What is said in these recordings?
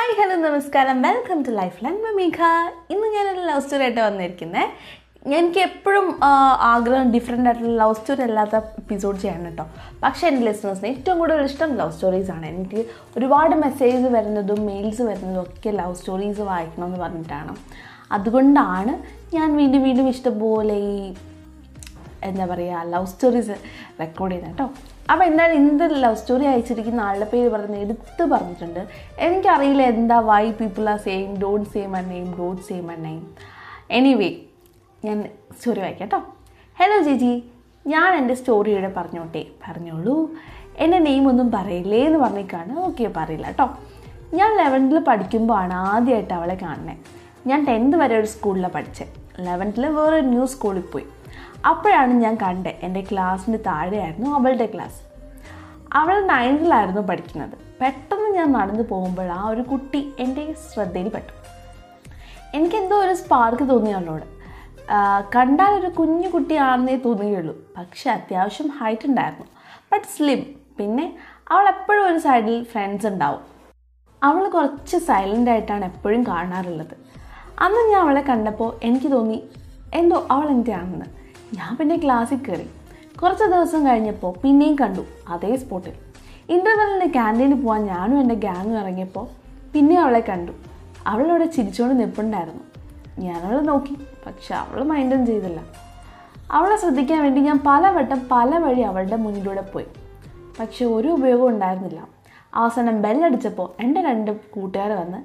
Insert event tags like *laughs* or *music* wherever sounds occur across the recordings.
Hi hello നമസ്കാരം. Welcome to life line മമീഖ ഇന്ന് ഞാനൊരു ലവ് സ്റ്റോറി ആയിട്ട് വന്നിരിക്കുന്നത് എനിക്ക് എപ്പോഴും ആഗ്രഹം ഡിഫറെന്റ് ആയിട്ടുള്ള ലവ് സ്റ്റോറി അല്ലാത്ത എപ്പിസോഡ് ചെയ്യണം കേട്ടോ. പക്ഷേ എന്റെ ലിസണേഴ്സിന് ഏറ്റവും കൂടുതൽ ഇഷ്ടം ലവ് സ്റ്റോറീസാണ് എനിക്ക് ഒരുപാട് മെസ്സേജ് വരുന്നതും മെയിൽസ് വരുന്നതും ഒക്കെ ലവ് സ്റ്റോറീസ് വായിക്കണം എന്ന് പറഞ്ഞിട്ടാണ്. അതുകൊണ്ടാണ് ഞാൻ വീണ്ടും വീണ്ടും ഇഷ്ടംപോലെ ഈ എന്താ പറയുക ലവ് സ്റ്റോറീസ് റെക്കോർഡ് ചെയ്യുന്നത് കേട്ടോ. അപ്പോൾ എന്തായാലും ഇന്ന് ലവ് സ്റ്റോറി അയച്ചിരിക്കുന്ന ആളുടെ പേര് പറഞ്ഞ് എടുത്ത് പറഞ്ഞിട്ടുണ്ട്. എനിക്കറിയില്ല എന്താ why people are same don't same my name don't same my name anyway ഞാൻ സ്റ്റോറി വായിക്കാം കേട്ടോ ഹലോ ചേച്ചി ഞാൻ എന്റെ സ്റ്റോറിയുടെ പറഞ്ഞോട്ടെ പറഞ്ഞോളൂ. എന്റെ നെയിം ഒന്നും പറയില്ലേ എന്ന് പറഞ്ഞേക്കാണ്. ഓക്കെ പറയില്ല കേട്ടോ ഞാൻ ലെവൻത്തിൽ പഠിക്കുമ്പോഴാണ് ആദ്യമായിട്ട് അവളെ കാണുന്നത് ഞാൻ ടെൻത്ത് വരെ ഒരു സ്കൂളിലാണ് പഠിച്ചത് ലെവൻത്തിൽ വേറെ ന്യൂ സ്കൂളിൽ പോയി. അപ്പോഴാണ് ഞാൻ കണ്ടത് എന്റെ ക്ലാസ്സിന് താഴെയായിരുന്നു അവളുടെ ക്ലാസ്. അവൾ നയൻത്തിലായിരുന്നു പഠിക്കുന്നത്. പെട്ടെന്ന് ഞാൻ നടന്നു പോകുമ്പോൾ ആ ഒരു കുട്ടി എന്റെ ശ്രദ്ധയിൽ പെട്ടു എനിക്കെന്തോ ഒരു സ്പാർക്ക് തോന്നി അവളോട്. കണ്ടാൽ ഒരു കുഞ്ഞു കുട്ടിയാണെന്നേ തോന്നുകയുള്ളൂ പക്ഷെ അത്യാവശ്യം ഹൈറ്റ് ഉണ്ടായിരുന്നു. ബട്ട് സ്ലിം പിന്നെ അവൾ എപ്പോഴും ഒരു സൈഡിൽ ഫ്രണ്ട്സ് ഉണ്ടാവും. അവൾ കുറച്ച് സൈലന്റ് ആയിട്ടാണ് എപ്പോഴും കാണാറുള്ളത്. അന്ന് ഞാൻ അവളെ കണ്ടപ്പോൾ എനിക്ക് തോന്നി എന്തോ അവൾ എന്റെയാണെന്ന് ഞാൻ പിന്നെ ക്ലാസ്സിൽ കയറി കുറച്ച് ദിവസം കഴിഞ്ഞപ്പോൾ പിന്നെയും കണ്ടു അതേ സ്പോട്ടിൽ ഇന്റർവെല്ലിന് ക്യാന്റീനിൽ പോകാൻ ഞാനും എന്റെ ഗ്യാങ്ങും ഇറങ്ങിയപ്പോൾ പിന്നെ അവളെ കണ്ടു. അവളവിടെ ചിരിച്ചുകൊണ്ട് നിൽപ്പുണ്ടായിരുന്നു ഞാനവളെ നോക്കി പക്ഷെ അവൾ മൈൻഡും ചെയ്തില്ല. അവളെ ശ്രദ്ധിക്കാൻ വേണ്ടി ഞാൻ പലവട്ടം പല വഴി അവളുടെ മുന്നിലൂടെ പോയി. പക്ഷെ ഒരു ഉപയോഗം ഉണ്ടായിരുന്നില്ല. അവസാനം ബെല്ലടിച്ചപ്പോൾ എന്റെ രണ്ട് കൂട്ടുകാർ വന്ന്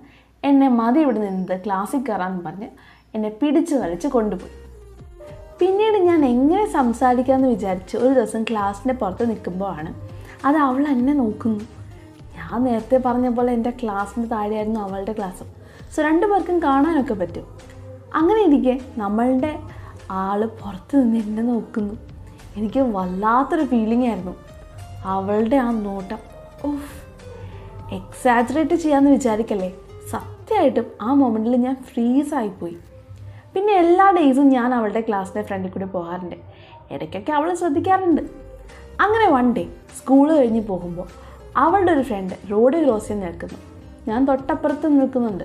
എന്നെ മതി ഇവിടെ നിന്ന് ക്ലാസ്സിൽ കയറാമെന്ന് പറഞ്ഞ് എന്നെ പിടിച്ച് വലിച്ച് കൊണ്ടുപോയി. പിന്നീട് ഞാൻ എങ്ങനെ സംസാരിക്കാമെന്ന് വിചാരിച്ച് ഒരു ദിവസം ക്ലാസ്സിന്റെ പുറത്ത് നിൽക്കുമ്പോഴാണ് അത് അവൾ എന്നെ നോക്കുന്നു. ഞാൻ നേരത്തെ പറഞ്ഞ പോലെ എന്റെ ക്ലാസ്സിന്റെ താഴെയായിരുന്നു അവളുടെ ക്ലാസ്സും സോ രണ്ടു പേർക്കും കാണാനൊക്കെ പറ്റും. അങ്ങനെ ഇരിക്കെ നമ്മളുടെ ആൾ പുറത്ത് നിന്ന് എന്നെ നോക്കുന്നു. എനിക്ക് വല്ലാത്തൊരു ഫീലിംഗ് ആയിരുന്നു. അവളുടെ ആ നോട്ടം ഓഫ് എക്സാജറേറ്റ് ചെയ്യാമെന്ന് വിചാരിക്കല്ലേ? സത്യമായിട്ടും ആ മൊമെന്റിൽ ഞാൻ ഫ്രീസായിപ്പോയി പിന്നെ എല്ലാ ഡേയ്സും ഞാൻ അവളുടെ ക്ലാസ്സിന്റെ ഫ്രണ്ടിൽ കൂടി പോകാറുണ്ട്. ഇടയ്ക്കൊക്കെ അവൾ ശ്രദ്ധിക്കാറുണ്ട്. അങ്ങനെ വൺ ഡേ സ്കൂൾ കഴിഞ്ഞ് പോകുമ്പോൾ അവളുടെ ഒരു ഫ്രണ്ട് റോഡ് ക്രോസ് ചെയ്ത് നിൽക്കുന്നു. ഞാൻ തൊട്ടപ്പുറത്ത് നിൽക്കുന്നുണ്ട്.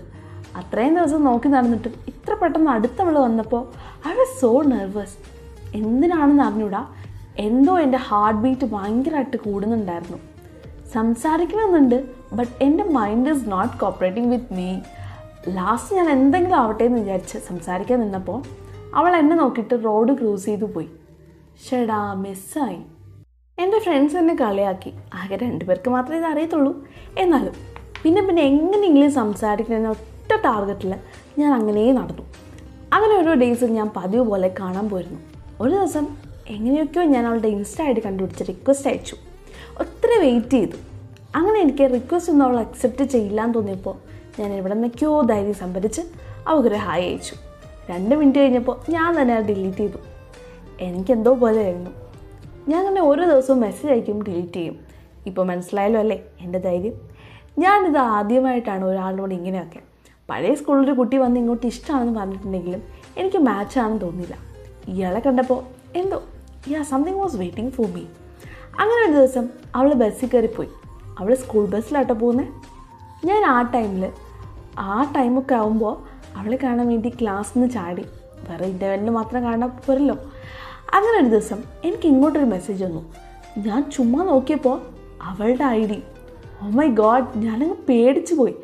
അത്രയും ദിവസം നോക്കി നടന്നിട്ടും ഇത്ര പെട്ടെന്ന് അടുത്തവൾ വന്നപ്പോൾ അവൾ സോ നെർവസ് എന്തിനാണെന്ന് അറിഞ്ഞൂടാ? എന്തോ എന്റെ ഹാർട്ട് ബീറ്റ് ഭയങ്കരമായിട്ട് കൂടുന്നുണ്ടായിരുന്നു. സംസാരിക്കണമെന്നുണ്ട് ബട്ട് എന്റെ mind is not cooperating with me last ഞാൻ എന്തെങ്കിലും ആവട്ടെ എന്ന് വിചാരിച്ച് സംസാരിക്കാൻ നിന്നപ്പോൾ അവൾ എന്നെ നോക്കിയിട്ട് റോഡ് ക്രൂസ് ചെയ്തു പോയി. ഷെടാ മിസ്സായി എന്റെ ഫ്രണ്ട്സ് എന്നെ കളിയാക്കി. ആകെ രണ്ടുപേർക്ക് മാത്രമേ ഇത് അറിയത്തുള്ളൂ. എന്നാലും പിന്നെ പിന്നെ എങ്ങനെയെങ്കിലും സംസാരിക്കണമെന്ന ഒറ്റ ടാർഗറ്റിൽ ഞാൻ അങ്ങനെ നടന്നു. അങ്ങനെ ഓരോ ഡേയ്സിൽ ഞാൻ പതിവ് പോലെ കാണാൻ പോയിരുന്നു. ഒരു ദിവസം എങ്ങനെയൊക്കെയോ ഞാൻ അവളുടെ ഇൻസ്റ്റ ആയിട്ട് കണ്ടുപിടിച്ച് റിക്വസ്റ്റ് അയച്ചു. ഒത്തിരി വെയിറ്റ് ചെയ്തു. അങ്ങനെ എനിക്ക് റിക്വസ്റ്റ് ഒന്നും അവൾ അക്സെപ്റ്റ് ചെയ്യില്ലാന്ന് തോന്നിയപ്പോൾ ഞാൻ ഇവിടെ നിന്നൊക്കെയോ ധൈര്യം സംഭരിച്ച് അവൾക്കൊരു ഹായ് അയച്ചു. രണ്ട് മിനിറ്റ് കഴിഞ്ഞപ്പോൾ ഞാൻ തന്നെ അത് ഡിലീറ്റ് ചെയ്തു. എനിക്കെന്തോ പോലെയായിരുന്നു. ഞാൻ തന്നെ ഓരോ ദിവസവും മെസ്സേജ് അയക്കും ഡിലീറ്റ് ചെയ്യും. ഇപ്പോൾ മനസ്സിലായല്ലോ അല്ലേ എന്റെ ധൈര്യം? ഞാനിത് ആദ്യമായിട്ടാണ് ഒരാളോട് ഇങ്ങനെയൊക്കെ. പഴയ സ്കൂളിലൊരു കുട്ടി വന്ന് ഇങ്ങോട്ട് ഇഷ്ടമാണെന്ന് പറഞ്ഞിട്ടുണ്ടെങ്കിലും എനിക്ക് മാച്ച് മാച്ചാണെന്ന് തോന്നിയില്ല. ഇയാളെ കണ്ടപ്പോൾ എന്തോ yeah something was waiting for me അങ്ങനെ ഒരു ദിവസം അവൾ ബസ്സിൽ കയറിപ്പോയി. അവൾ സ്കൂൾ ബസ്സിലാട്ടോ പോകുന്നത് ഞാൻ ആ ടൈമിൽ ആ ടൈമൊക്കെ ആകുമ്പോൾ അവളെ കാണാൻ വേണ്ടി ക്ലാസ്സിൽ നിന്ന് ചാടി. വേറെ ഇന്റർവെല്ലിന് മാത്രം കാണാൻ പോരല്ലോ. അങ്ങനെ ഒരു ദിവസം എനിക്ക് ഇങ്ങോട്ടൊരു മെസ്സേജ് വന്നു. ഞാൻ ചുമ്മാ നോക്കിയപ്പോൾ അവളുടെ I D oh my God ഞാനങ്ങ് പേടിച്ചു പോയി.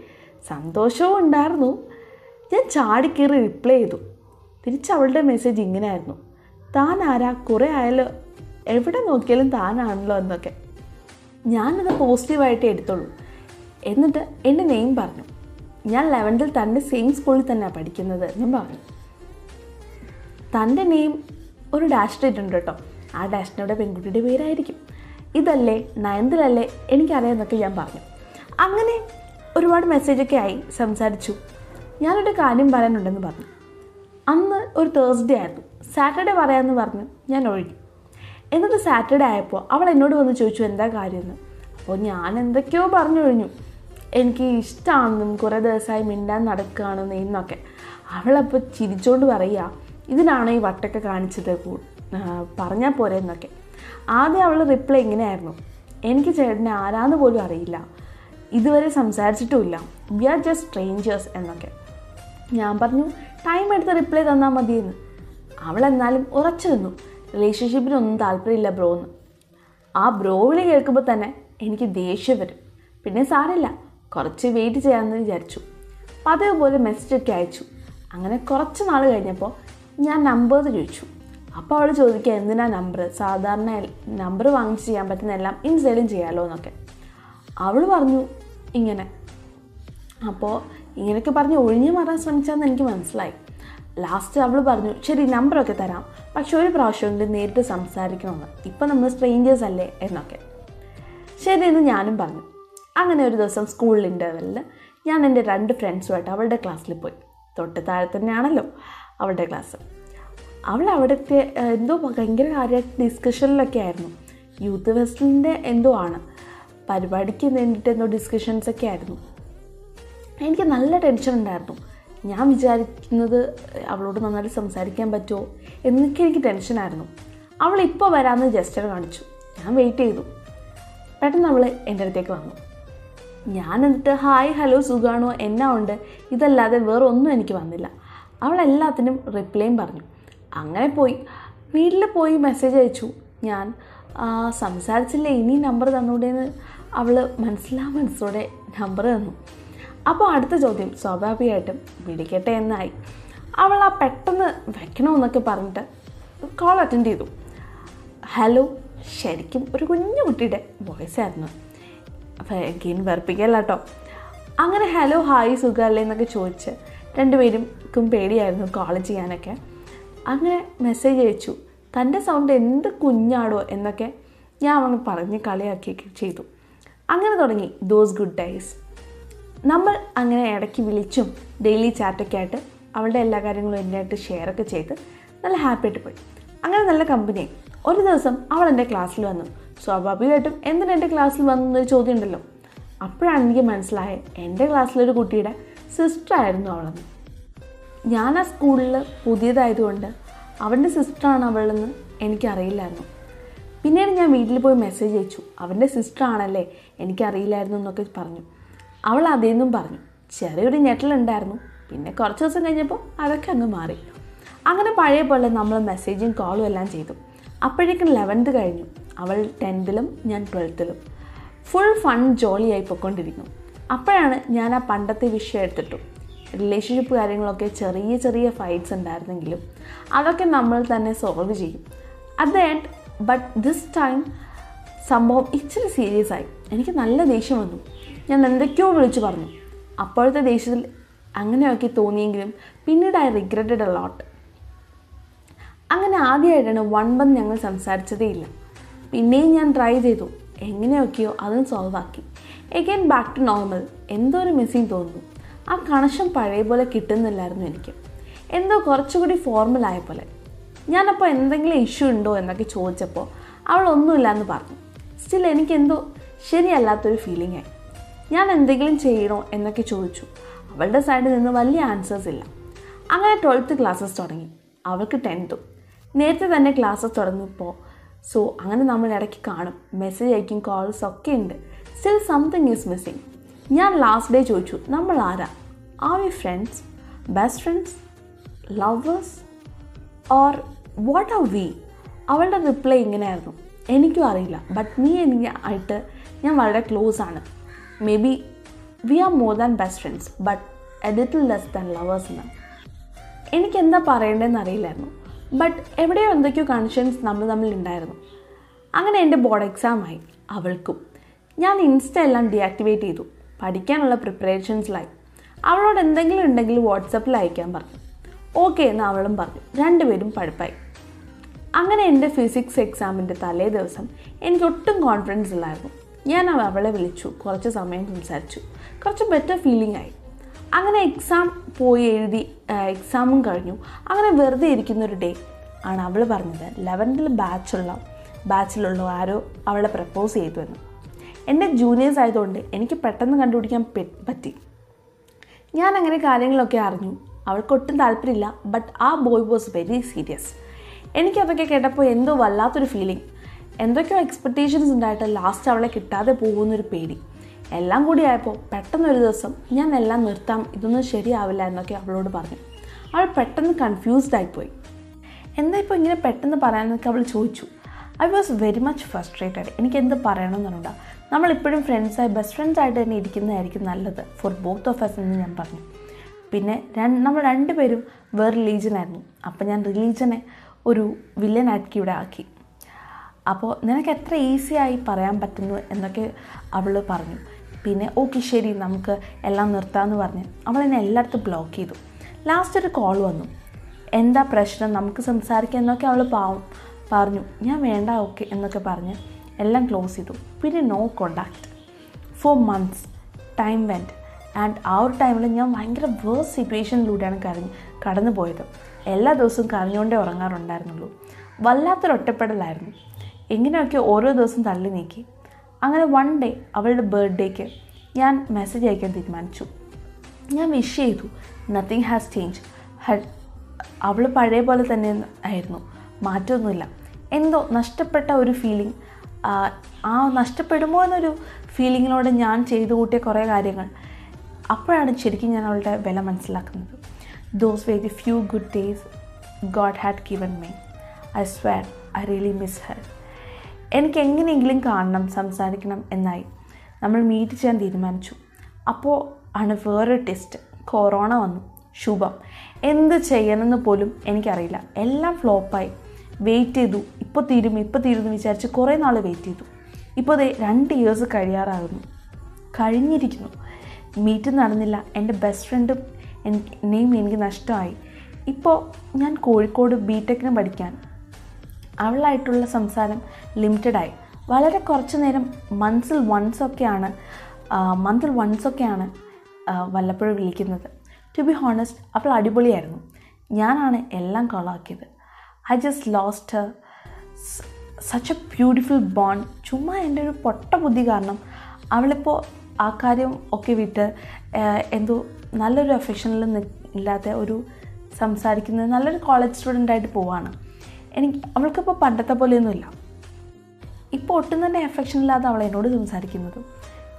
സന്തോഷവും ഉണ്ടായിരുന്നു. ഞാൻ ചാടിക്കയറി റിപ്ലൈ ചെയ്തു. തിരിച്ച് അവളുടെ മെസ്സേജ് ഇങ്ങനെയായിരുന്നു. താൻ ആരാ? കുറേ ആയാലോ എവിടെ നോക്കിയാലും താനാണല്ലോ എന്നൊക്കെ. ഞാനത് പോസിറ്റീവായിട്ടേ എടുത്തുള്ളൂ. എന്നിട്ട് എന്റെ നെയിം പറഞ്ഞു. ഞാൻ ലെവൻത്തിൽ തന്റെ സെയിം സ്കൂളിൽ തന്നെയാണ് പഠിക്കുന്നത്. ഞാൻ പറഞ്ഞു തന്റെ നെയിം ഒരു ഡാഷ് ഇട്ടിട്ടുണ്ട് കേട്ടോ. ആ ഡാഷിനോടെ പെൺകുട്ടിയുടെ പേരായിരിക്കും. ഇതല്ലേ നയന്തിലല്ലേ എനിക്കറിയാമെന്നൊക്കെ ഞാൻ പറഞ്ഞു. അങ്ങനെ ഒരുപാട് മെസ്സേജൊക്കെ ആയി സംസാരിച്ചു. ഞാനൊരു കാര്യം പറയാനുണ്ടെന്ന് പറഞ്ഞു. അന്ന് ഒരു തേഴ്സ്ഡേ ആയിരുന്നു. സാറ്റർഡേ പറയാമെന്ന് പറഞ്ഞു ഞാൻ ഒഴുകി. എന്നിട്ട് സാറ്റർഡേ ആയപ്പോൾ അവൾ എന്നോട് വന്ന് ചോദിച്ചു എന്താ കാര്യമെന്ന്? അപ്പോൾ ഞാൻ എന്തൊക്കെയോ പറഞ്ഞു കഴിഞ്ഞു എനിക്ക് ഇഷ്ടമാണെന്നും കുറേ ദിവസമായി മിണ്ടാൻ നടക്കുകയാണെന്ന് എന്നൊക്കെ. അവളപ്പോൾ ചിരിച്ചുകൊണ്ട് പറയുക ഇതിനാണ് ഈ വട്ടൊക്കെ കാണിച്ചത്? പറഞ്ഞാൽ പോരെ എന്നൊക്കെ. ആദ്യം അവൾ റിപ്ലൈ ഇങ്ങനെയായിരുന്നു എനിക്ക് ചേട്ടനെ ആരാന്ന് പോലും അറിയില്ല. ഇതുവരെ സംസാരിച്ചിട്ടുമില്ല. വി ആർ ജസ്റ്റ് സ്ട്രേഞ്ചേഴ്സ് എന്നൊക്കെ. ഞാൻ പറഞ്ഞു ടൈം എടുത്ത് റിപ്ലൈ തന്നാൽ മതിയെന്ന്. അവൾ എന്നാലും ഉറച്ചു നിന്നു റിലേഷൻഷിപ്പിനൊന്നും താല്പര്യമില്ല ബ്രോ എന്ന് ആ ബ്രോവിളി കേൾക്കുമ്പോൾ തന്നെ എനിക്ക് ദേഷ്യം വരും. പിന്നെ സാരമില്ല കുറച്ച് വെയിറ്റ് ചെയ്യാമെന്ന് വിചാരിച്ചു. പതിവ് പോലെ മെസ്സേജ് ഒക്കെ അയച്ചു. അങ്ങനെ കുറച്ച് നാൾ കഴിഞ്ഞപ്പോൾ ഞാൻ നമ്പർ ചോദിച്ചു. അപ്പോൾ അവൾ ചോദിക്കുക എന്തിനാ നമ്പർ സാധാരണ നമ്പർ വാങ്ങിച്ച് ചെയ്യാൻ പറ്റുന്ന എല്ലാം ഇൻസ്റ്റയിലും ചെയ്യാമല്ലോ എന്നൊക്കെ. അവൾ പറഞ്ഞു ഇങ്ങനെ. അപ്പോൾ ഇങ്ങനെയൊക്കെ പറഞ്ഞ് ഒഴിഞ്ഞു മാറാൻ ശ്രമിച്ചാന്ന് എനിക്ക് മനസ്സിലായി. ലാസ്റ്റ് അവൾ പറഞ്ഞു ശരി നമ്പറൊക്കെ തരാം. പക്ഷെ ഒരു പ്രാവശ്യം കൊണ്ട് നേരിട്ട് സംസാരിക്കണമെന്ന്. ഇപ്പം നമ്മൾ സ്ട്രേഞ്ചേഴ്സ് അല്ലേ? എന്നൊക്കെ. ശരി എന്ന് ഞാനും പറഞ്ഞു. അങ്ങനെ ഒരു ദിവസം സ്കൂളിൽ ഇന്റർവെല്ലിൽ ഞാൻ എന്റെ രണ്ട് ഫ്രണ്ട്സുമായിട്ട് അവളുടെ ക്ലാസ്സിൽ പോയി. തൊട്ട് താഴെ തന്നെയാണല്ലോ അവളുടെ ക്ലാസ് അവൾ അവിടുത്തെ എന്തോ ഭയങ്കര കാര്യ ഡിസ്കഷനിലൊക്കെ ആയിരുന്നു. യൂത്ത് ഫെസ്റ്റിന്റെ എന്തോ ആണ്. പരിപാടിക്ക് വേണ്ടിയിട്ട് എന്തോ ഡിസ്കഷൻസൊക്കെ ആയിരുന്നു. എനിക്ക് നല്ല ടെൻഷൻ ഉണ്ടായിരുന്നു. ഞാൻ വിചാരിക്കുന്നത് അവളോട് നന്നായിട്ട് സംസാരിക്കാൻ പറ്റുമോ എന്നൊക്കെ എനിക്ക് ടെൻഷനായിരുന്നു അവൾ ഇപ്പോൾ വരാമെന്ന് ജസ്റ്റർ കാണിച്ചു. ഞാൻ വെയിറ്റ് ചെയ്തു. പെട്ടെന്ന് അവൾ എന്റെ അടുത്തേക്ക് വന്നു. ഞാൻ എന്നിട്ട് ഹായ് ഹലോ സുഖാണോ? എന്നാ ഉണ്ട്? ഇതല്ലാതെ വേറെ ഒന്നും എനിക്ക് വന്നില്ല. അവൾ എല്ലാത്തിനും റിപ്ലൈയും പറഞ്ഞു. അങ്ങനെ പോയി. വീട്ടിൽ പോയി മെസ്സേജ് അയച്ചു. ഞാൻ "ആ, സംസാരിച്ചില്ലേ? ഇനി നമ്പർ തന്നൂടേന്ന്. അവൾ മനസ്സിലാ മനസ്സോടെ നമ്പർ തന്നു. അപ്പോൾ അടുത്ത ചോദ്യം സ്വാഭാവികമായിട്ടും വിളിക്കട്ടെ എന്നായി. അവൾ ആ പെട്ടെന്ന് വെക്കണമെന്നൊക്കെ പറഞ്ഞിട്ട് കോൾ അറ്റൻഡ് ചെയ്തു. ഹലോ ശരിക്കും ഒരു കുഞ്ഞു കുട്ടിയുടെ വോയിസ് ആയിരുന്നു. എഗെയിൻ വെറുപ്പിക്കല്ല കേട്ടോ. അങ്ങനെ ഹലോ ഹായ് സുഖമല്ലേ എന്നൊക്കെ ചോദിച്ച് രണ്ടുപേരും പേടിയായിരുന്നു കോൾ ചെയ്യാനൊക്കെ. അങ്ങനെ മെസ്സേജ് അയച്ചു. തന്റെ സൗണ്ട് എന്ത് കുഞ്ഞാടോ എന്നൊക്കെ ഞാൻ അവന് പറഞ്ഞ് കളിയാക്കിയൊക്കെ ചെയ്തു. അങ്ങനെ തുടങ്ങി ദോസ് ഗുഡ് ഡേയ്സ് നമ്മൾ അങ്ങനെ ഇടയ്ക്ക് വിളിച്ചും ഡെയിലി ചാറ്റൊക്കെ ആയിട്ട് അവളുടെ എല്ലാ കാര്യങ്ങളും എന്നെയായിട്ട് ഷെയർ ഒക്കെ ചെയ്ത് നല്ല ഹാപ്പി ആയിട്ട് പോയി. അങ്ങനെ നല്ല കമ്പനിയായി ഒരു ദിവസം അവൾ എന്റെ ക്ലാസ്സിൽ വന്നു. സ്വാഭാവികമായിട്ടും എന്തിനാ എന്റെ ക്ലാസ്സിൽ വന്നൊരു ചോദ്യം ഉണ്ടല്ലോ അപ്പോഴാണ് എനിക്ക് മനസ്സിലായത് എന്റെ ക്ലാസ്സിലൊരു കുട്ടിയുടെ സിസ്റ്റർ ആയിരുന്നു അവളെന്ന്. ഞാൻ ആ സ്കൂളിൽ പുതിയതായതുകൊണ്ട് അവന്റെ സിസ്റ്ററാണ് അവളെന്ന് എനിക്കറിയില്ലായിരുന്നു. പിന്നീട് ഞാൻ വീട്ടിൽ പോയി മെസ്സേജ് അയച്ചു. അവന്റെ സിസ്റ്റർ ആണല്ലേ എനിക്കറിയില്ലായിരുന്നു എന്നൊക്കെ പറഞ്ഞു. അവൾ അതേന്നും പറഞ്ഞു. ചെറിയൊരു ഞെട്ടലുണ്ടായിരുന്നു പിന്നെ കുറച്ച് ദിവസം കഴിഞ്ഞപ്പോൾ അതൊക്കെ അങ്ങ് മാറി. അങ്ങനെ പഴയ പോലെ നമ്മൾ മെസ്സേജും കോളും എല്ലാം ചെയ്തു. അപ്പോഴേക്കും ലെവൻത്ത് കഴിഞ്ഞു. അവൾ ടെൻത്തിലും ഞാൻ ട്വൽത്തിലും. ഫുൾ ഫൺ ജോളിയായി പൊയ്ക്കൊണ്ടിരിക്കും അപ്പോഴാണ് ഞാൻ ആ പണ്ടത്തെ വിഷയം എടുത്തിട്ടു. റിലേഷൻഷിപ്പ് കാര്യങ്ങളൊക്കെ ചെറിയ ചെറിയ ഫൈറ്റ്സ് ഉണ്ടായിരുന്നെങ്കിലും അതൊക്കെ നമ്മൾ തന്നെ സോൾവ് ചെയ്യും. അത് ബട്ട് ദിസ് ടൈം സംഭവം ഇച്ചിരി സീരിയസ് ആയി. എനിക്ക് നല്ല ദേഷ്യം വന്നു. ഞാൻ എന്തൊക്കെയോ വിളിച്ചു പറഞ്ഞു. അപ്പോഴത്തെ ദേഷ്യത്തിൽ അങ്ങനെയൊക്കെ തോന്നിയെങ്കിലും പിന്നീട് ഐ റിഗ്രറ്റഡ് അലോട്ട് ലോട്ട് അങ്ങനെ ആദ്യമായിട്ടാണ് വൺ മന്ത് ഞങ്ങൾ സംസാരിച്ചതേ ഇല്ല. പിന്നെയും ഞാൻ ട്രൈ ചെയ്തു. എങ്ങനെയൊക്കെയോ അതും സോൾവ് ആക്കി. എഗൈൻ ബാക്ക് ടു നോർമൽ എന്തോ ഒരു മിസ്സിങ് തോന്നുന്നു. ആ കണക്ഷൻ പഴയ പോലെ കിട്ടുന്നില്ലായിരുന്നു എനിക്ക്. എന്തോ കുറച്ചുകൂടി ഫോർമൽ ആയ പോലെ. ഞാനപ്പോൾ എന്തെങ്കിലും ഇഷ്യൂ ഉണ്ടോ എന്നൊക്കെ ചോദിച്ചപ്പോൾ അവൾ ഒന്നുമില്ല എന്ന് പറഞ്ഞു. സ്റ്റിൽ എനിക്കെന്തോ ശരിയല്ലാത്തൊരു ഫീലിംഗ് ആയി. ഞാൻ എന്തെങ്കിലും ചെയ്യണോ എന്നൊക്കെ ചോദിച്ചു. അവളുടെ സൈഡിൽ നിന്ന് വലിയ ആൻസേഴ്സ് ഇല്ല. അങ്ങനെ ട്വൽത്ത് ക്ലാസ്സസ് തുടങ്ങി. അവൾക്ക് ടെൻത്തും നേരത്തെ തന്നെ ക്ലാസ്സസ് തുടങ്ങിയപ്പോൾ സോ അങ്ങനെ നമ്മൾ ഇടയ്ക്ക് കാണും. മെസ്സേജ് അയക്കും കോൾസ് ഒക്കെ ഉണ്ട്. സ്റ്റിൽ സംതിങ് ഈസ് മിസ്സിങ് ഞാൻ ലാസ്റ്റ് ഡേ ചോദിച്ചു നമ്മൾ ആരാ? Are we friends best friends lovers or what are we അവളുടെ റിപ്ലൈ ഇങ്ങനെയായിരുന്നു. എനിക്കും അറിയില്ല. ബട്ട് നീ എനിക്ക് ആയിട്ട് ഞാൻ വളരെ ക്ലോസ് ആണ്. Maybe we are more than best friends but a little less than lovers എന്നാണ് എനിക്കെന്താ പറയേണ്ടതെന്ന് അറിയില്ലായിരുന്നു. ബട്ട് എവിടെയോ എന്തൊക്കെയോ കൺഷൻസ് നമ്മൾ തമ്മിൽ ഉണ്ടായിരുന്നു. അങ്ങനെ എന്റെ ബോർഡ് എക്സാമായി അവൾക്കും. ഞാൻ ഇൻസ്റ്റ എല്ലാം ഡിയാക്ടിവേറ്റ് ചെയ്തു. പഠിക്കാനുള്ള പ്രിപ്പറേഷൻസിലായി അവളോട് എന്തെങ്കിലും ഉണ്ടെങ്കിൽ വാട്സപ്പിൽ അയക്കാൻ പറഞ്ഞു. ഓക്കെ എന്ന് അവളും പറഞ്ഞു. രണ്ടുപേരും പഠിപ്പായി അങ്ങനെ എന്റെ ഫിസിക്സ് എക്സാമിന്റെ തലേ ദിവസം എനിക്ക് ഒട്ടും കോൺഫിഡൻസ് ഇല്ലായിരുന്നു. ഞാൻ അവളെ വിളിച്ചു. കുറച്ച് സമയം സംസാരിച്ചു. കുറച്ച് ബെറ്റർ ഫീലിംഗ് ആയി. അങ്ങനെ എക്സാം പോയി എഴുതി എക്സാമും കഴിഞ്ഞു. അങ്ങനെ വെറുതെ ഇരിക്കുന്ന ഒരു ഡേ ആണ് അവൾ പറഞ്ഞത്. ലെവൻത്തിൽ ബാച്ചുള്ള ബാച്ചിലുള്ള ആരോ അവളെ പ്രപ്പോസ് ചെയ്തു എന്ന്. എന്റെ ജൂനിയേഴ്സ് ആയതുകൊണ്ട് എനിക്ക് പെട്ടെന്ന് കണ്ടുപിടിക്കാൻ പറ്റി. ഞാൻ അങ്ങനെ കാര്യങ്ങളൊക്കെ അറിഞ്ഞു. അവൾക്ക് ഒട്ടും താല്പര്യമില്ല ബട്ട് ആ ബോയ് വാസ് വെരി സീരിയസ് എനിക്കതൊക്കെ കേട്ടപ്പോൾ എന്തോ വല്ലാത്തൊരു ഫീലിംഗ് എന്തൊക്കെയോ എക്സ്പെക്റ്റേഷൻസ് ഉണ്ടായിട്ട് ലാസ്റ്റ് അവളെ കിട്ടാതെ പോകുന്നൊരു പേടി. എല്ലാം കൂടി ആയപ്പോൾ പെട്ടെന്നൊരു ദിവസം ഞാൻ എല്ലാം നിർത്താം ഇതൊന്നും ശരിയാവില്ല എന്നൊക്കെ അവളോട് പറഞ്ഞു. അവൾ പെട്ടെന്ന് കൺഫ്യൂസ്ഡ് ആയിപ്പോയി. എന്താ ഇപ്പോൾ ഇങ്ങനെ പെട്ടെന്ന് പറയാനൊക്കെ അവൾ ചോദിച്ചു. I was very much frustrated എനിക്ക് എന്ത് പറയണമെന്നുണ്ടാ നമ്മളിപ്പോഴും ഫ്രണ്ട്സായി ബെസ്റ്റ് ഫ്രണ്ട്സായിട്ട് തന്നെ ഇരിക്കുന്നതായിരിക്കും നല്ലത് ഫോർ ബോത്ത് ഓഫ് എസ് എന്ന് ഞാൻ പറഞ്ഞു. പിന്നെ രണ്ട് നമ്മൾ രണ്ടുപേരും വേറെ റിലീജിയനായിരുന്നു അപ്പോൾ ഞാൻ റിലീജിയനെ ഒരു വില്ലനാക്കി ഇവിടെ ആക്കി. അപ്പോൾ നിനക്ക് എത്ര ഈസിയായി പറയാൻ പറ്റുന്നു എന്നൊക്കെ അവൾ പറഞ്ഞു. പിന്നെ ഓക്കെ ശരി നമുക്ക് എല്ലാം നിർത്താമെന്ന് പറഞ്ഞ് അവൾ എന്നെ എല്ലായിടത്തും ബ്ലോക്ക് ചെയ്തു. ലാസ്റ്റ് ഒരു കോൾ വന്നു. എന്താ പ്രശ്നം? നമുക്ക് സംസാരിക്കാം എന്നൊക്കെ അവൾ പാവം പറഞ്ഞു. ഞാൻ വേണ്ട ഓക്കെ എന്നൊക്കെ പറഞ്ഞ് എല്ലാം ക്ലോസ് ചെയ്തു. പിന്നെ no contact for months time went and ആ ഒരു ടൈമിൽ ഞാൻ ഭയങ്കര വേഴ്സ് സിറ്റുവേഷനിലൂടെയാണ് കരഞ്ഞ് കടന്നു പോയത്. എല്ലാ ദിവസവും കരഞ്ഞുകൊണ്ടേ ഉറങ്ങാറുണ്ടായിരുന്നുള്ളൂ. വല്ലാത്തൊരു ഒറ്റപ്പെടലായിരുന്നു. എങ്ങനെയൊക്കെ ഓരോ ദിവസം തള്ളി നീക്കി. അങ്ങനെ വൺ ഡേ അവളുടെ ബർത്ത്ഡേക്ക് ഞാൻ മെസ്സേജ് അയക്കാൻ തീരുമാനിച്ചു. ഞാൻ വിഷ് ചെയ്തു. നത്തിങ് ഹാസ് ചേഞ്ച് അവൾ പഴയ പോലെ തന്നെ ആയിരുന്നു. മാറ്റമൊന്നുമില്ല. എന്തോ നഷ്ടപ്പെട്ട ഒരു ഫീലിംഗ് ആ നഷ്ടപ്പെടുമോ എന്നൊരു ഫീലിങ്ങിനോട് ഞാൻ ചെയ്തു കൂട്ടിയ കുറേ കാര്യങ്ങൾ. അപ്പോഴാണ് ശരിക്കും ഞാൻ അവളുടെ വില മനസ്സിലാക്കുന്നത്. Those we few good days God had given me I swear I really miss her എനിക്ക് എങ്ങനെയെങ്കിലും കാണണം സംസാരിക്കണം എന്നായി നമ്മൾ മീറ്റ് ചെയ്യാൻ തീരുമാനിച്ചു. അപ്പോൾ ആണ് വേറൊരു ടെസ്റ്റ് കൊറോണ വന്നു. ശുഭം. എന്ത് ചെയ്യണമെന്ന് പോലും എനിക്കറിയില്ല. എല്ലാം ഫ്ലോപ്പായി വെയിറ്റ് ചെയ്തു. ഇപ്പോൾ തീരും ഇപ്പോൾ തീരും എന്ന് വിചാരിച്ച് കുറേ നാൾ വെയിറ്റ് ചെയ്തു. ഇപ്പോൾ ദേ രണ്ട് ഇയേഴ്സ് കഴിയാറാകുന്നു. കഴിഞ്ഞിരിക്കുന്നു. മീറ്റ് നടന്നില്ല. എന്റെ ബെസ്റ്റ് ഫ്രണ്ടും എനിക്ക് നെയിം എനിക്ക് നഷ്ടമായി. ഇപ്പോൾ ഞാൻ കോഴിക്കോട് ബി ടെക്കിന് പഠിക്കാൻ. അവളായിട്ടുള്ള സംസാരം ലിമിറ്റഡായി വളരെ കുറച്ച് നേരം മന്ത്സിൽ വൺസൊക്കെയാണ് മന്തിൽ വൺസൊക്കെയാണ് വല്ലപ്പോഴും വിളിക്കുന്നത്. ടു ബി ഹോണസ്റ്റ് അപ്പോൾ അടിപൊളിയായിരുന്നു. ഞാനാണ് എല്ലാം കളാക്കിയത്. I just lost such a beautiful bond ചുമ്മാ എന്റെ ഒരു പൊട്ട ബുദ്ധി കാരണം അവളിപ്പോൾ ആ കാര്യം ഒക്കെ വിട്ട് എന്തോ നല്ലൊരു അഫക്ഷനിൽ ഇല്ലാത്ത ഒരു സംസാരിക്കുന്നത് നല്ലൊരു കോളേജ് സ്റ്റുഡന്റായിട്ട് പോവാണ്. എനിക്ക് അവൾക്കിപ്പോൾ പണ്ടത്തെ പോലെയൊന്നുമില്ല. ഇപ്പോൾ ഒട്ടും തന്നെ എഫെക്ഷൻ ഇല്ലാതെ അവൾ എന്നോട് സംസാരിക്കുന്നത്.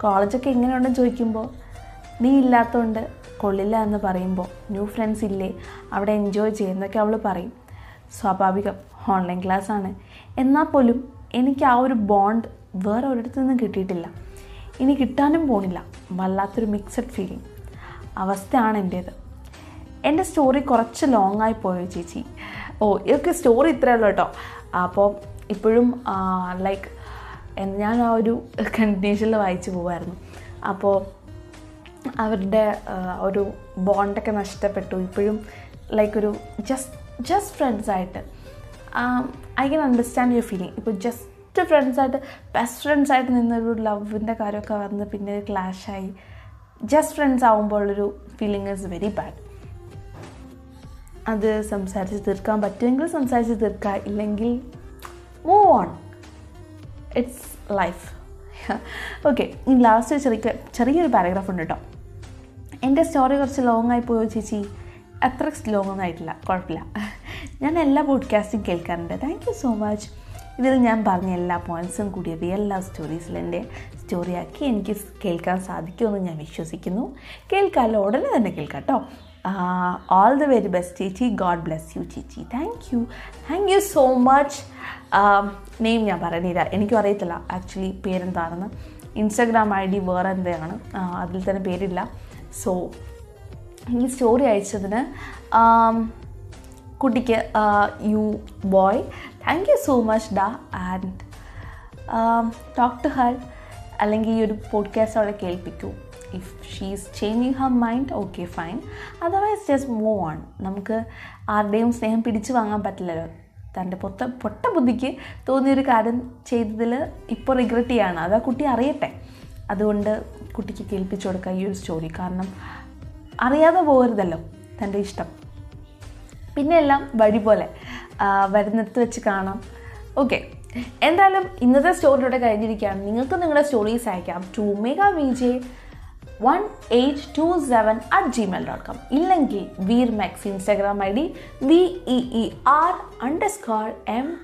കോളേജൊക്കെ എങ്ങനെയുണ്ടെന്ന് ചോദിക്കുമ്പോൾ നീ ഇല്ലാത്തതുകൊണ്ട് കൊള്ളില്ല എന്ന് പറയുമ്പോൾ ന്യൂ ഫ്രണ്ട്സ് ഇല്ലേ അവിടെ എൻജോയ് ചെയ്യുന്നൊക്കെ അവൾ പറയും. സ്വാഭാവികം ഓൺലൈൻ ക്ലാസ് ആണ്. എന്നാൽ പോലും എനിക്ക് ആ ഒരു ബോണ്ട് വേറെ ഒരിടത്തു നിന്നും കിട്ടിയിട്ടില്ല. ഇനി കിട്ടാനും പോണില്ല. വല്ലാത്തൊരു മിക്സഡ് ഫീലിംഗ് അവസ്ഥയാണ് എന്റേത് എന്റെ സ്റ്റോറി കുറച്ച് ലോങ് ആയി പോയോ ചേച്ചി? ഓ ഇതൊക്കെ സ്റ്റോറി ഇത്രയേ ഉള്ളൂ കേട്ടോ. അപ്പോൾ ഇപ്പോഴും ലൈക്ക് ഞാൻ ആ ഒരു കണ്ടിന്യൂഷനിൽ വായിച്ചു പോവായിരുന്നു. അപ്പോൾ അവരുടെ ഒരു ബോണ്ടൊക്കെ നഷ്ടപ്പെട്ടു. ഇപ്പോഴും ലൈക്ക് ഒരു just just ഫ്രണ്ട്സായിട്ട് I can understand your feeling ഇപ്പോൾ ജസ്റ്റ് ഫ്രണ്ട്സായിട്ട് ബെസ്റ്റ് ഫ്രണ്ട്സായിട്ട് നിന്നൊരു ലവിന്റെ കാര്യമൊക്കെ വന്ന് പിന്നെ ക്ലാഷായി ജസ്റ്റ് ഫ്രണ്ട്സ് ആവുമ്പോൾ ഉള്ളൊരു ഫീലിംഗ് ഇസ് വെരി ബാഡ് അത് സംസാരിച്ച് തീർക്കാൻ പറ്റുമെങ്കിൽ സംസാരിച്ച് തീർക്കുക ഇല്ലെങ്കിൽ move on it's life okay ഈ ലാസ്റ്റ് ചെറിയ ചെറിയൊരു പാരഗ്രാഫ് ഉണ്ട് കേട്ടോ എന്റെ സ്റ്റോറി കുറച്ച് ലോങ് ആയി പോയോ ചേച്ചി? അത്ര ലോങ് ഒന്നും ആയിട്ടില്ല കുഴപ്പമില്ല. *laughs* ഞാൻ എല്ലാ പോഡ്കാസ്റ്റും കേൾക്കാറുണ്ട്. താങ്ക് യു സോ മച്ച് ഇതിൽ ഞാൻ പറഞ്ഞ എല്ലാ പോയിൻസും കൂടി റിയൽ ലവ് സ്റ്റോറീസിൽ എന്റെ സ്റ്റോറിയാക്കി എനിക്ക് കേൾക്കാൻ സാധിക്കുമെന്ന് ഞാൻ വിശ്വസിക്കുന്നു. കേൾക്കാമല്ലോ ഉടനെ തന്നെ കേൾക്കാം കേട്ടോ ഓൾ ദ വെരി ബെസ്റ്റ് ചേച്ചി. ഗോഡ് ബ്ലെസ് യു ചേച്ചി. Thank you thank you so much name ഞാൻ പറയുന്നില്ല എനിക്കും അറിയത്തില്ല. ആക്ച്വലി പേരെന്താണെന്ന്. ഇൻസ്റ്റാഗ്രാം ഐ ഡി വേറെ എന്താണ് അതിൽ തന്നെ പേരില്ല. സോ ഈ സ്റ്റോറി അയച്ചതിന് കുട്ടിക്ക് you boy thank you so much ഡാ. ആൻഡ് ടോക്ക് ടു ഹർ അല്ലെങ്കിൽ ഈ ഒരു പോഡ്കാസ്റ്റ് അവളെ കേൾപ്പിക്കൂ. If she's changing her mind okay fine otherwise just move on നമുക്ക് ആരുടെയും സ്നേഹം പിടിച്ചു വാങ്ങാൻ പറ്റില്ലല്ലോ. തന്റെ പൊത്ത പൊട്ട ബുദ്ധിക്ക് തോന്നിയൊരു കാര്യം ചെയ്തതിൽ ഇപ്പോൾ റിഗ്രറ്റ് ചെയ്യാണ് അത് ആ കുട്ടി അറിയട്ടെ. അതുകൊണ്ട് കുട്ടിക്ക് കേൾപ്പിച്ചു കൊടുക്കുക ഈ ഒരു സ്റ്റോറി കാരണം അറിയാതെ പോകരുതല്ലോ തന്റെ ഇഷ്ടം. പിന്നെ എല്ലാം വഴി പോലെ വരുന്നിടത്ത് വെച്ച് കാണാം. ഓക്കെ എന്തായാലും ഇന്നത്തെ സ്റ്റോറിയുടെ കഴിഞ്ഞിരിക്കുകയാണ്. നിങ്ങൾക്ക് നിങ്ങളുടെ സ്റ്റോറീസ് അയക്കാം. To mega V J one eight two seven at Gmail dot com ഇല്ലെങ്കിൽ veer max Instagram I D V E E R under M